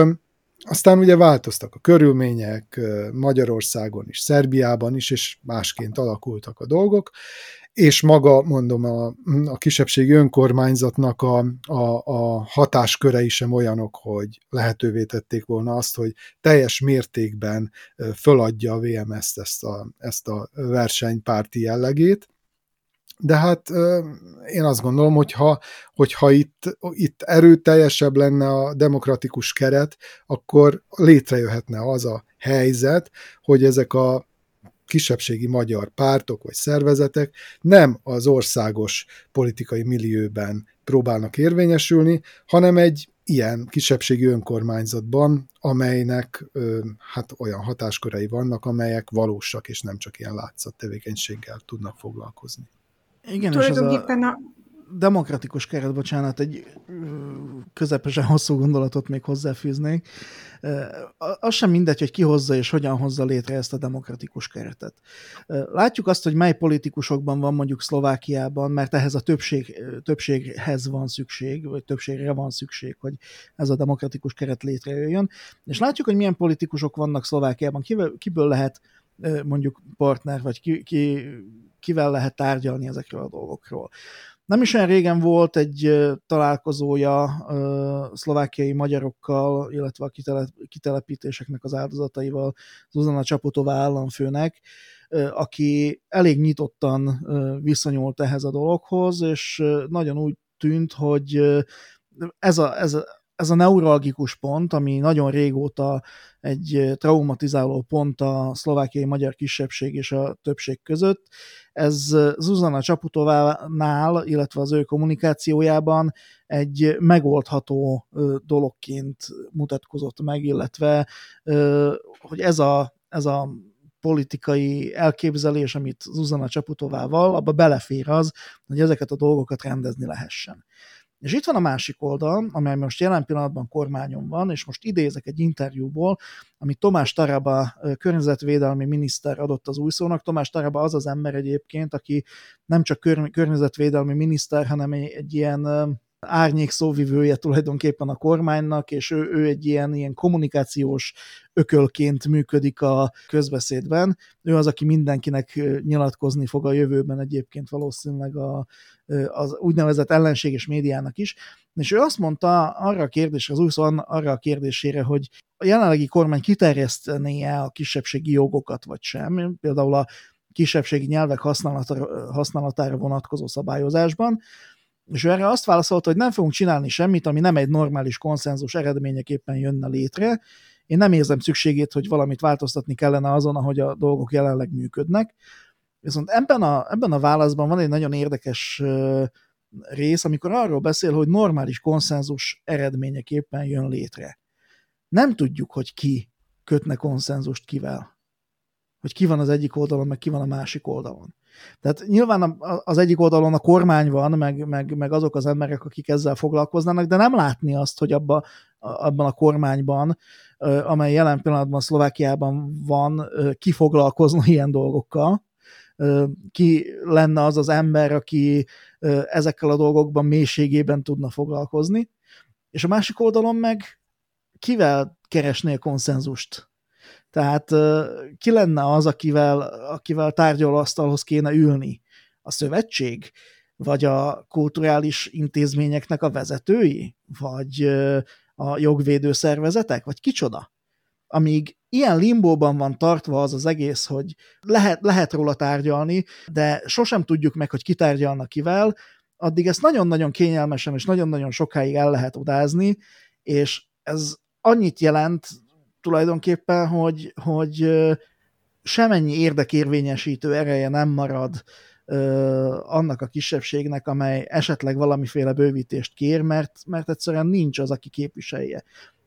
B: aztán ugye változtak a körülmények Magyarországon is, Szerbiában is, és másként alakultak a dolgok, és maga, mondom, a, a kisebbségi önkormányzatnak a, a, a hatáskörei sem olyanok, hogy lehetővé tették volna azt, hogy teljes mértékben föladja a VMS-t ezt a, ezt a versenypárti jellegét, de hát én azt gondolom, hogy ha, hogyha itt, itt erőteljesebb lenne a demokratikus keret, akkor létrejöhetne az a helyzet, hogy ezek a kisebbségi magyar pártok vagy szervezetek nem az országos politikai millióben próbálnak érvényesülni, hanem egy ilyen kisebbségi önkormányzatban, amelynek ö, hát olyan hatáskörei vannak, amelyek valósak, és nem csak ilyen látszat tevékenységgel tudnak foglalkozni.
C: Igen, és ez a... a demokratikus keret, bocsánat, egy közepesen hosszú gondolatot még hozzáfűznék. Az sem mindegy, hogy ki hozza és hogyan hozza létre ezt a demokratikus keretet. Látjuk azt, hogy mely politikusokban van mondjuk Szlovákiában, mert ehhez a többség, többséghez van szükség, vagy többségre van szükség, hogy ez a demokratikus keret létrejöjjön. És látjuk, hogy milyen politikusok vannak Szlovákiában, kiből, kiből lehet mondjuk partner, vagy ki, ki, kivel lehet tárgyalni ezekről a dolgokról. Nem is olyan régen volt egy találkozója szlovákiai magyarokkal, illetve a kitelepítéseknek az áldozataival Zuzana Csapotová államfőnek, aki elég nyitottan viszonyult ehhez a dologhoz, és nagyon úgy tűnt, hogy ez a, ez a, ez a neuralgikus pont, ami nagyon régóta egy traumatizáló pont a szlovákiai magyar kisebbség és a többség között, ez Zuzana Csaputovánál, illetve az ő kommunikációjában egy megoldható dologként mutatkozott meg, illetve hogy ez a, ez a politikai elképzelés, amit Zuzana Csaputovával, abba belefér az, hogy ezeket a dolgokat rendezni lehessen. És itt van a másik oldal, amely most jelen pillanatban kormányon van, és most idézek egy interjúból, amit Tomás Taraba környezetvédelmi miniszter adott az újszónak. Tomás Taraba az az ember egyébként, aki nem csak környezetvédelmi miniszter, hanem egy, ilyen árnyék szóvivője tulajdonképpen a kormánynak, és ő, ő egy ilyen, ilyen kommunikációs ökölként működik a közbeszédben. Ő az, aki mindenkinek nyilatkozni fog a jövőben egyébként valószínűleg a, az úgynevezett ellenséges médiának is. És ő azt mondta arra a kérdésre, az újszóan arra a kérdésére, hogy a jelenlegi kormány kiterjesztené-e a kisebbségi jogokat, vagy sem, például a kisebbségi nyelvek használatára, használatára vonatkozó szabályozásban, és ő erre azt válaszolta, hogy nem fogunk csinálni semmit, ami nem egy normális konszenzus eredményeképpen jönne létre. Én nem érzem szükségét, hogy valamit változtatni kellene azon, ahogy a dolgok jelenleg működnek. Viszont ebben a, ebben a válaszban van egy nagyon érdekes rész, amikor arról beszél, hogy normális konszenzus eredményeképpen jön létre. Nem tudjuk, hogy ki kötne konszenzust kivel. Hogy ki van az egyik oldalon, meg ki van a másik oldalon. Tehát nyilván az egyik oldalon a kormány van, meg, meg, meg azok az emberek, akik ezzel foglalkoznának, de nem látni azt, hogy abba, abban a kormányban, amely jelen pillanatban Szlovákiában van, ki foglalkozna ilyen dolgokkal, ki lenne az az ember, aki ezekkel a dolgokban mélységében tudna foglalkozni, és a másik oldalon meg kivel keresnél konszenzust? Tehát ki lenne az, akivel, akivel tárgyalóasztalhoz kéne ülni? A szövetség? Vagy a kulturális intézményeknek a vezetői? Vagy a jogvédő szervezetek? Vagy kicsoda? Amíg ilyen limbóban van tartva az az egész, hogy lehet, lehet róla tárgyalni, de sosem tudjuk meg, hogy kitárgyalnak kivel, addig ezt nagyon-nagyon kényelmesen és nagyon-nagyon sokáig el lehet odázni, és ez annyit jelent tulajdonképpen, hogy, hogy semennyi érdekérvényesítő ereje nem marad annak a kisebbségnek, amely esetleg valamiféle bővítést kér, mert, mert egyszerűen nincs az, aki képviselje.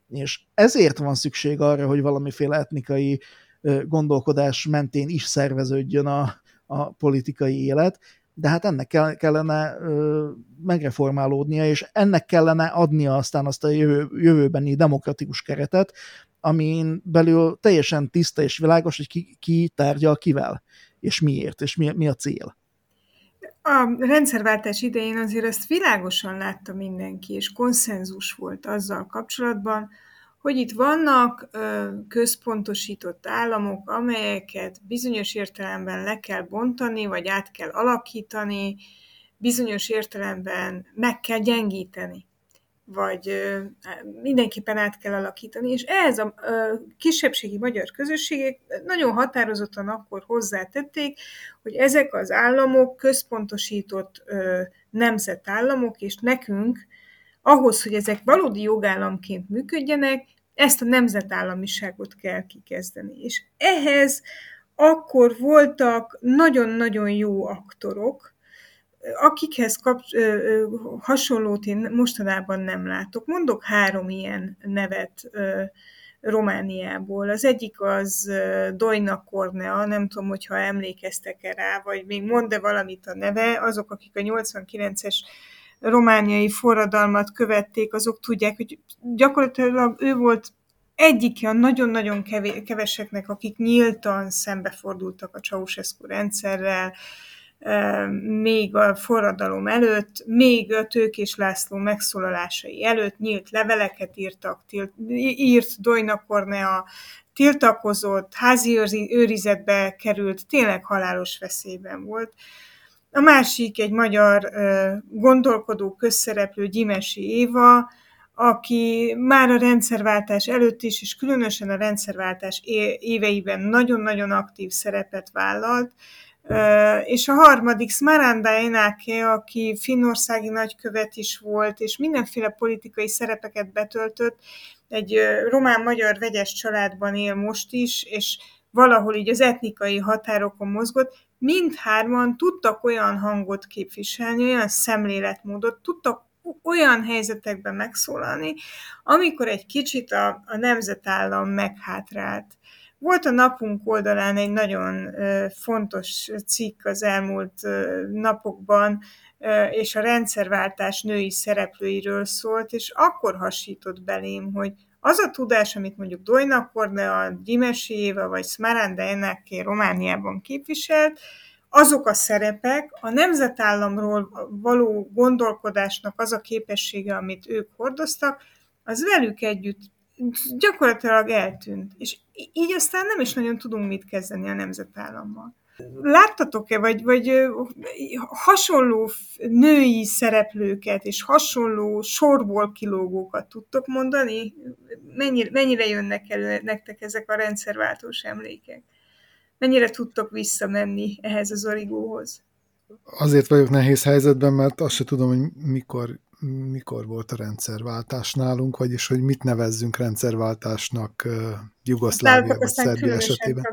C: És ezért van szükség arra, hogy valamiféle etnikai gondolkodás mentén is szerveződjön a, a politikai élet, de hát ennek kellene megreformálódnia, és ennek kellene adnia aztán azt a jövő, jövőbeni demokratikus keretet, amin belül teljesen tiszta és világos, hogy ki, ki tárgyal kivel, és miért, és mi, mi a cél.
A: A rendszerváltás idején azért ezt világosan látta mindenki, és konszenzus volt azzal kapcsolatban, hogy itt vannak ö, központosított államok, amelyeket bizonyos értelemben le kell bontani, vagy át kell alakítani, bizonyos értelemben meg kell gyengíteni vagy mindenképpen át kell alakítani, és ehhez a kisebbségi magyar közösségek nagyon határozottan akkor hozzátették, hogy ezek az államok központosított nemzetállamok, és nekünk ahhoz, hogy ezek valódi jogállamként működjenek, ezt a nemzetállamiságot kell kikezdeni. És ehhez akkor voltak nagyon-nagyon jó aktorok, akikhez kapcs- hasonlót én mostanában nem látok. Mondok három ilyen nevet Romániából. Az egyik az Dojna Kornea, nem tudom, hogyha emlékeztek-e rá, vagy még mond-e valamit a neve, azok, akik a 89-es romániai forradalmat követték, azok tudják, hogy gyakorlatilag ő volt egyik a nagyon-nagyon keveseknek, akik nyíltan szembefordultak a Ceausescu rendszerrel, még a forradalom előtt, még a Tőkés László megszólalásai előtt nyílt leveleket írtak, írt Dojna Kornea, tiltakozott, házi őrizetbe került, tényleg halálos veszélyben volt. A másik egy magyar gondolkodó közszereplő Gyimesi Éva, aki már a rendszerváltás előtt is, és különösen a rendszerváltás éveiben nagyon-nagyon aktív szerepet vállalt, és a harmadik Smaranda Enáke, aki finnországi nagykövet is volt, és mindenféle politikai szerepeket betöltött, egy román-magyar vegyes családban él most is, és valahol így az etnikai határokon mozgott, mindhárman tudtak olyan hangot képviselni, olyan szemléletmódot, tudtak olyan helyzetekben megszólalni, amikor egy kicsit a, a nemzetállam meghátrált. Volt a napunk oldalán egy nagyon fontos cikk az elmúlt napokban, és a rendszerváltás női szereplőiről szólt, és akkor hasított belém, hogy az a tudás, amit mondjuk Dojna Kornea, Gyimesi Éva vagy Smaranda Enneké Romániában képviselt, azok a szerepek, a nemzetállamról való gondolkodásnak az a képessége, amit ők hordoztak, az velük együtt gyakorlatilag eltűnt. És így aztán nem is nagyon tudunk mit kezdeni a nemzetállammal. Láttatok-e, vagy, vagy hasonló női szereplőket és hasonló sorból kilógókat tudtok mondani? Mennyire, mennyire jönnek elő nektek ezek a rendszerváltós emlékek? Mennyire tudtok visszamenni ehhez az origóhoz?
B: Azért vagyok nehéz helyzetben, mert azt se tudom, hogy mikor mikor volt a rendszerváltás nálunk, vagyis hogy mit nevezzünk rendszerváltásnak Jugoszlávia vagy Szerbia esetében.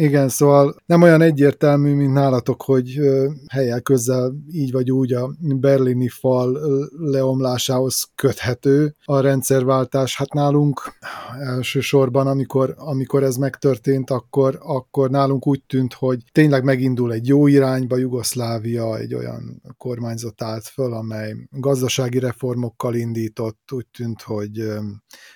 B: Igen, szóval nem olyan egyértelmű, mint nálatok, hogy helyel közel így vagy úgy a berlini fal leomlásához köthető a rendszerváltás. Hát nálunk elsősorban, amikor, amikor ez megtörtént, akkor, akkor nálunk úgy tűnt, hogy tényleg megindul egy jó irányba, Jugoszlávia egy olyan kormányzat állt föl, amely gazdasági reformokkal indított, úgy tűnt, hogy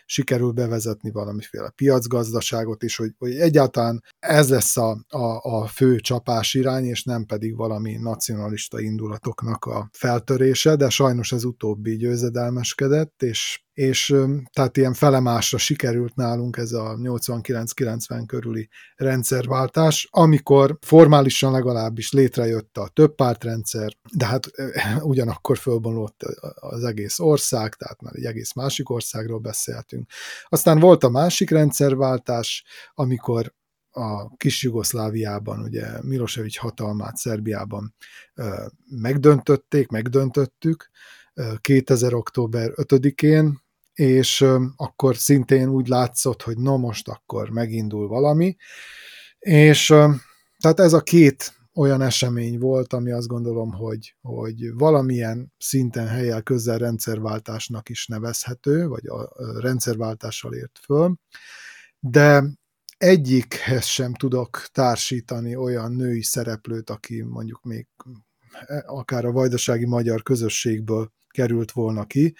B: sikerül bevezetni valamiféle piacgazdaságot, és hogy, hogy egyáltalán ez lesz a, a, a fő csapás irány, és nem pedig valami nacionalista indulatoknak a feltörése, de sajnos ez utóbbi győzedelmeskedett, és és tehát ilyen felemásra sikerült nálunk ez a 89-90 körüli rendszerváltás, amikor formálisan legalábbis létrejött a több pártrendszer, de hát ugyanakkor fölbomlott az egész ország, tehát már egy egész másik országról beszéltünk. Aztán volt a másik rendszerváltás, amikor a kis Jugoszláviában, ugye Milosevic hatalmát Szerbiában megdöntötték, megdöntöttük, 2000. október 5-én, és akkor szintén úgy látszott, hogy na most akkor megindul valami, és tehát ez a két olyan esemény volt, ami azt gondolom, hogy, hogy valamilyen szinten helyel közel rendszerváltásnak is nevezhető, vagy a rendszerváltással ért föl, de egyikhez sem tudok társítani olyan női szereplőt, aki mondjuk még e, akár a vajdasági magyar közösségből került volna ki.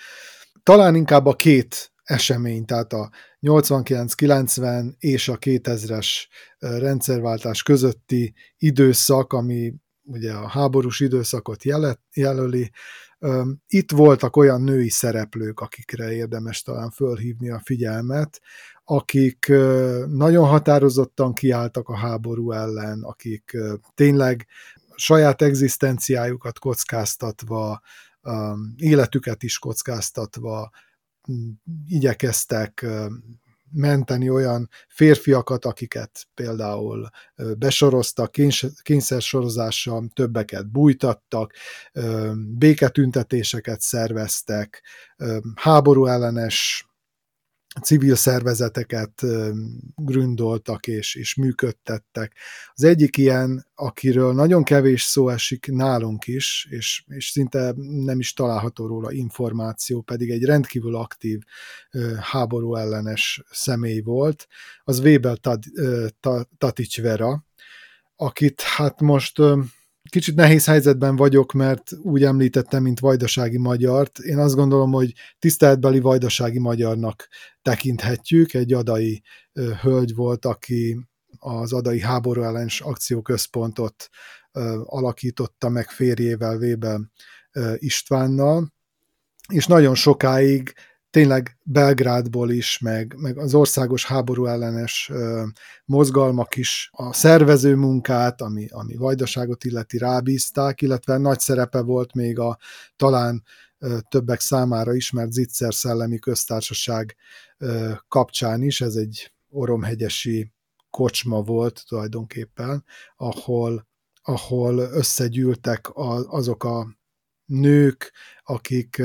B: Talán inkább a két esemény, tehát a 89-90 és a 2000-es rendszerváltás közötti időszak, ami ugye a háborús időszakot jelöli, itt voltak olyan női szereplők, akikre érdemes talán fölhívni a figyelmet, akik nagyon határozottan kiálltak a háború ellen, akik tényleg saját egzisztenciájukat kockáztatva, életüket is kockáztatva igyekeztek menteni olyan férfiakat, akiket például besoroztak, kényszersorozással többeket bújtattak, béketüntetéseket szerveztek, háború ellenes civil szervezeteket gründoltak és, és működtettek. Az egyik ilyen, akiről nagyon kevés szó esik nálunk is, és, és szinte nem is található róla információ, pedig egy rendkívül aktív háború ellenes személy volt, az Weber Tatics Vera, akit hát most kicsit nehéz helyzetben vagyok, mert úgy említettem, mint vajdasági magyart. Én azt gondolom, hogy tiszteletbeli vajdasági magyarnak tekinthetjük. Egy adai hölgy volt, aki az adai háború ellens akcióközpontot alakította meg férjével, Vébel Istvánnal, és nagyon sokáig tényleg Belgrádból is, meg, meg az országos háború ellenes ö, mozgalmak is a szervező munkát, ami, ami vajdaságot illeti rábízták, illetve nagy szerepe volt még a talán ö, többek számára ismert Zitzer Szellemi Köztársaság ö, kapcsán is, ez egy oromhegyesi kocsma volt tulajdonképpen, ahol, ahol összegyűltek a, azok a nők, akik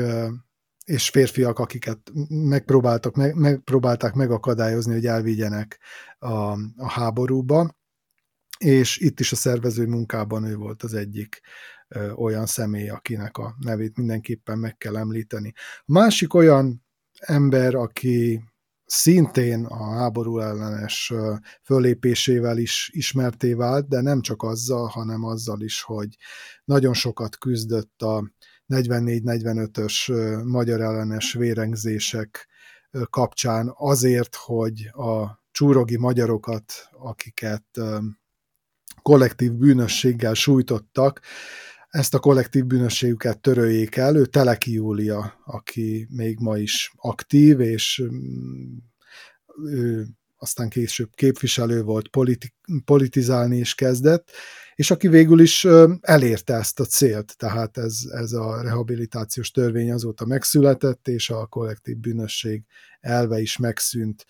B: és férfiak, akiket megpróbáltak, meg, megpróbálták megakadályozni, hogy elvigyenek a, a háborúba, és itt is a szervező munkában ő volt az egyik ö, olyan személy, akinek a nevét mindenképpen meg kell említeni. A másik olyan ember, aki szintén a háború ellenes fölépésével is ismerté vált, de nem csak azzal, hanem azzal is, hogy nagyon sokat küzdött a 44-45-ös magyar ellenes vérengzések kapcsán azért, hogy a csúrogi magyarokat, akiket kollektív bűnösséggel sújtottak, ezt a kollektív bűnösségüket töröljék el. Ő Teleki Júlia, aki még ma is aktív, és mm, ő aztán később képviselő volt, politi- politizálni is kezdett, és aki végül is elérte ezt a célt, tehát ez, ez a rehabilitációs törvény azóta megszületett, és a kollektív bűnösség elve is megszűnt.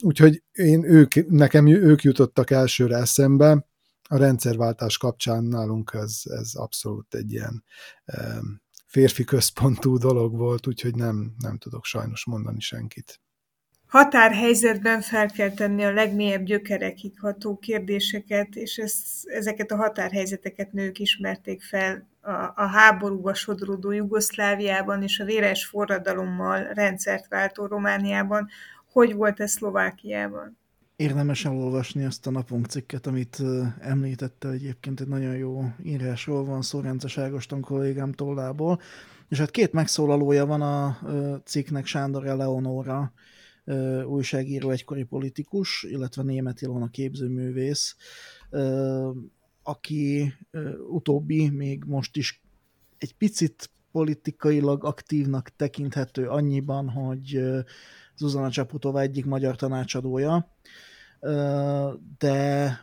B: Úgyhogy én ők, nekem ők jutottak elsőre eszembe, a rendszerváltás kapcsán nálunk ez, ez abszolút egy ilyen férfi központú dolog volt, úgyhogy nem, nem tudok sajnos mondani senkit
A: határhelyzetben fel kell tenni a legmélyebb gyökerekig ható kérdéseket, és ezt, ezeket a határhelyzeteket nők ismerték fel a, a háborúba sodródó Jugoszláviában és a véres forradalommal rendszert váltó Romániában. Hogy volt ez Szlovákiában?
C: Érdemes elolvasni azt a napunk cikket, amit említette egyébként egy nagyon jó írásról van szó Rences Ágoston kollégám tollából. És hát két megszólalója van a cikknek, Sándor Eleonóra, újságíró, egykori politikus, illetve német Ilona képzőművész, aki utóbbi még most is egy picit politikailag aktívnak tekinthető annyiban, hogy Zuzana Csaputova egyik magyar tanácsadója, de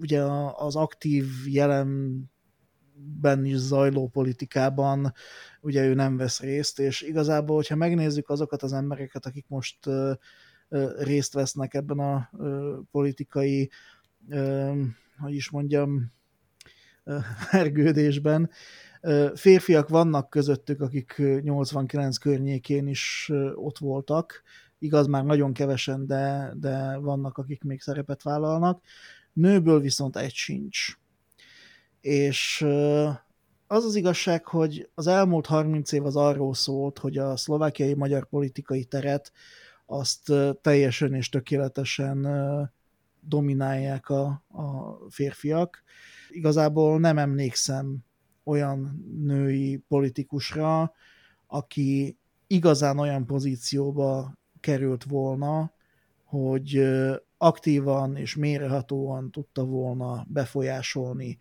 C: ugye az aktív jelen ben is zajló politikában ugye ő nem vesz részt, és igazából, hogyha megnézzük azokat az embereket, akik most részt vesznek ebben a politikai, hogy is mondjam, ergődésben, férfiak vannak közöttük, akik 89 környékén is ott voltak, igaz, már nagyon kevesen, de, de vannak, akik még szerepet vállalnak. Nőből viszont egy sincs és az az igazság, hogy az elmúlt 30 év az arról szólt, hogy a szlovákiai magyar politikai teret azt teljesen és tökéletesen dominálják a, a férfiak. Igazából nem emlékszem olyan női politikusra, aki igazán olyan pozícióba került volna, hogy aktívan és mérehatóan tudta volna befolyásolni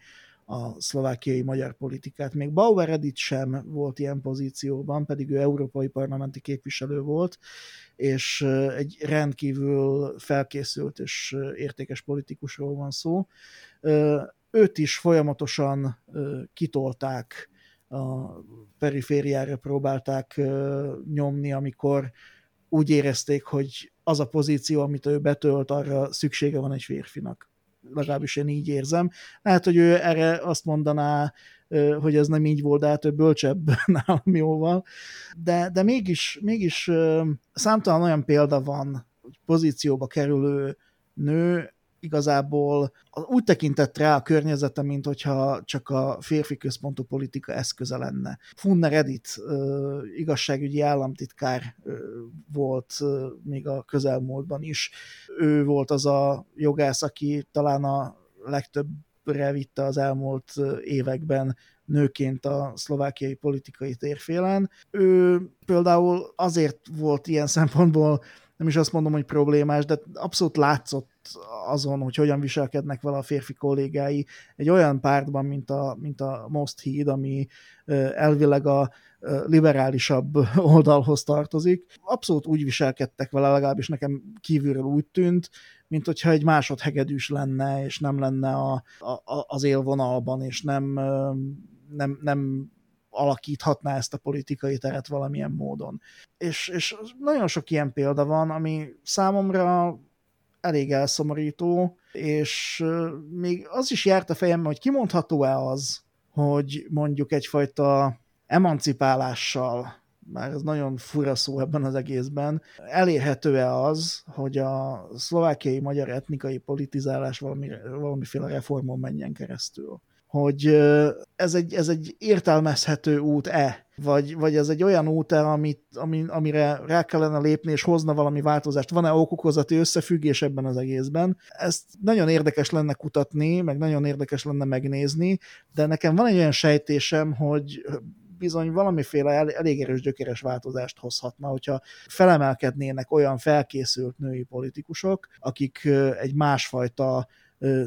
C: a szlovákiai magyar politikát. Még Bauer Edith sem volt ilyen pozícióban, pedig ő európai parlamenti képviselő volt, és egy rendkívül felkészült és értékes politikusról van szó. Őt is folyamatosan kitolták, a perifériára próbálták nyomni, amikor úgy érezték, hogy az a pozíció, amit ő betölt, arra szüksége van egy férfinak legalábbis én így érzem. Lehet, hogy ő erre azt mondaná, hogy ez nem így volt, de hát ő bölcsebb nálam jóval. De, de mégis, mégis számtalan olyan példa van, hogy pozícióba kerülő nő igazából úgy tekintett rá a környezete, mint hogyha csak a férfi központú politika eszköze lenne. Funner Edith igazságügyi államtitkár volt még a közelmúltban is. Ő volt az a jogász, aki talán a legtöbbre vitte az elmúlt években nőként a szlovákiai politikai térfélen. Ő például azért volt ilyen szempontból nem is azt mondom, hogy problémás, de abszolút látszott azon, hogy hogyan viselkednek vele a férfi kollégái egy olyan pártban, mint a, mint a Most Híd, ami elvileg a liberálisabb oldalhoz tartozik. Abszolút úgy viselkedtek vele, legalábbis nekem kívülről úgy tűnt, mint hogyha egy másodhegedűs lenne, és nem lenne a, a, az élvonalban, és nem, nem, nem alakíthatná ezt a politikai teret valamilyen módon. És, és nagyon sok ilyen példa van, ami számomra elég elszomorító, és még az is járt a fejembe, hogy kimondható-e az, hogy mondjuk egyfajta emancipálással, már ez nagyon fura szó ebben az egészben, elérhető-e az, hogy a szlovákiai magyar etnikai politizálás valami, valamiféle reformon menjen keresztül? Hogy ez egy, ez egy értelmezhető út-e, vagy, vagy ez egy olyan út-e, amit, ami, amire rá kellene lépni, és hozna valami változást. Van-e okokozati összefüggés ebben az egészben? Ezt nagyon érdekes lenne kutatni, meg nagyon érdekes lenne megnézni, de nekem van egy olyan sejtésem, hogy bizony valamiféle el, elég erős gyökeres változást hozhatna, hogyha felemelkednének olyan felkészült női politikusok, akik egy másfajta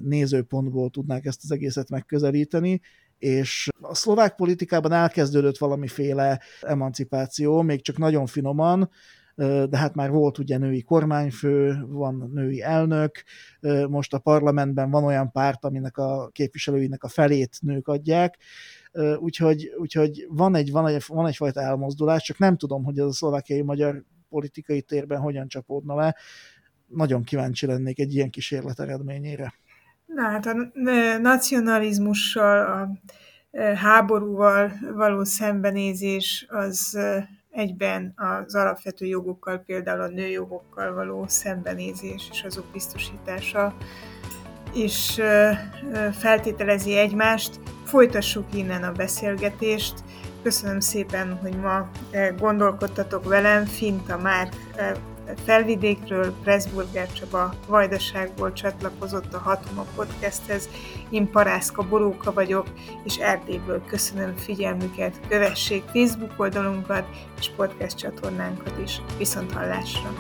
C: nézőpontból tudnák ezt az egészet megközelíteni, és a szlovák politikában elkezdődött valamiféle emancipáció, még csak nagyon finoman, de hát már volt ugye női kormányfő, van női elnök, most a parlamentben van olyan párt, aminek a képviselőinek a felét nők adják, úgyhogy, úgyhogy van, egy, van, egy, van egyfajta elmozdulás, csak nem tudom, hogy ez a szlovákiai magyar politikai térben hogyan csapódna le. Nagyon kíváncsi lennék egy ilyen kísérlet eredményére.
A: Na hát a nacionalizmussal, a háborúval való szembenézés az egyben az alapvető jogokkal, például a nőjogokkal való szembenézés és azok biztosítása is feltételezi egymást. Folytassuk innen a beszélgetést. Köszönöm szépen, hogy ma gondolkodtatok velem. Finta már Felvidékről Pressburger Csaba Vajdaságból csatlakozott a Hatuma Podcasthez. Én Parászka Boróka vagyok, és Erdélyből köszönöm figyelmüket. Kövessék Facebook oldalunkat és podcast csatornánkat is. Viszont hallásra!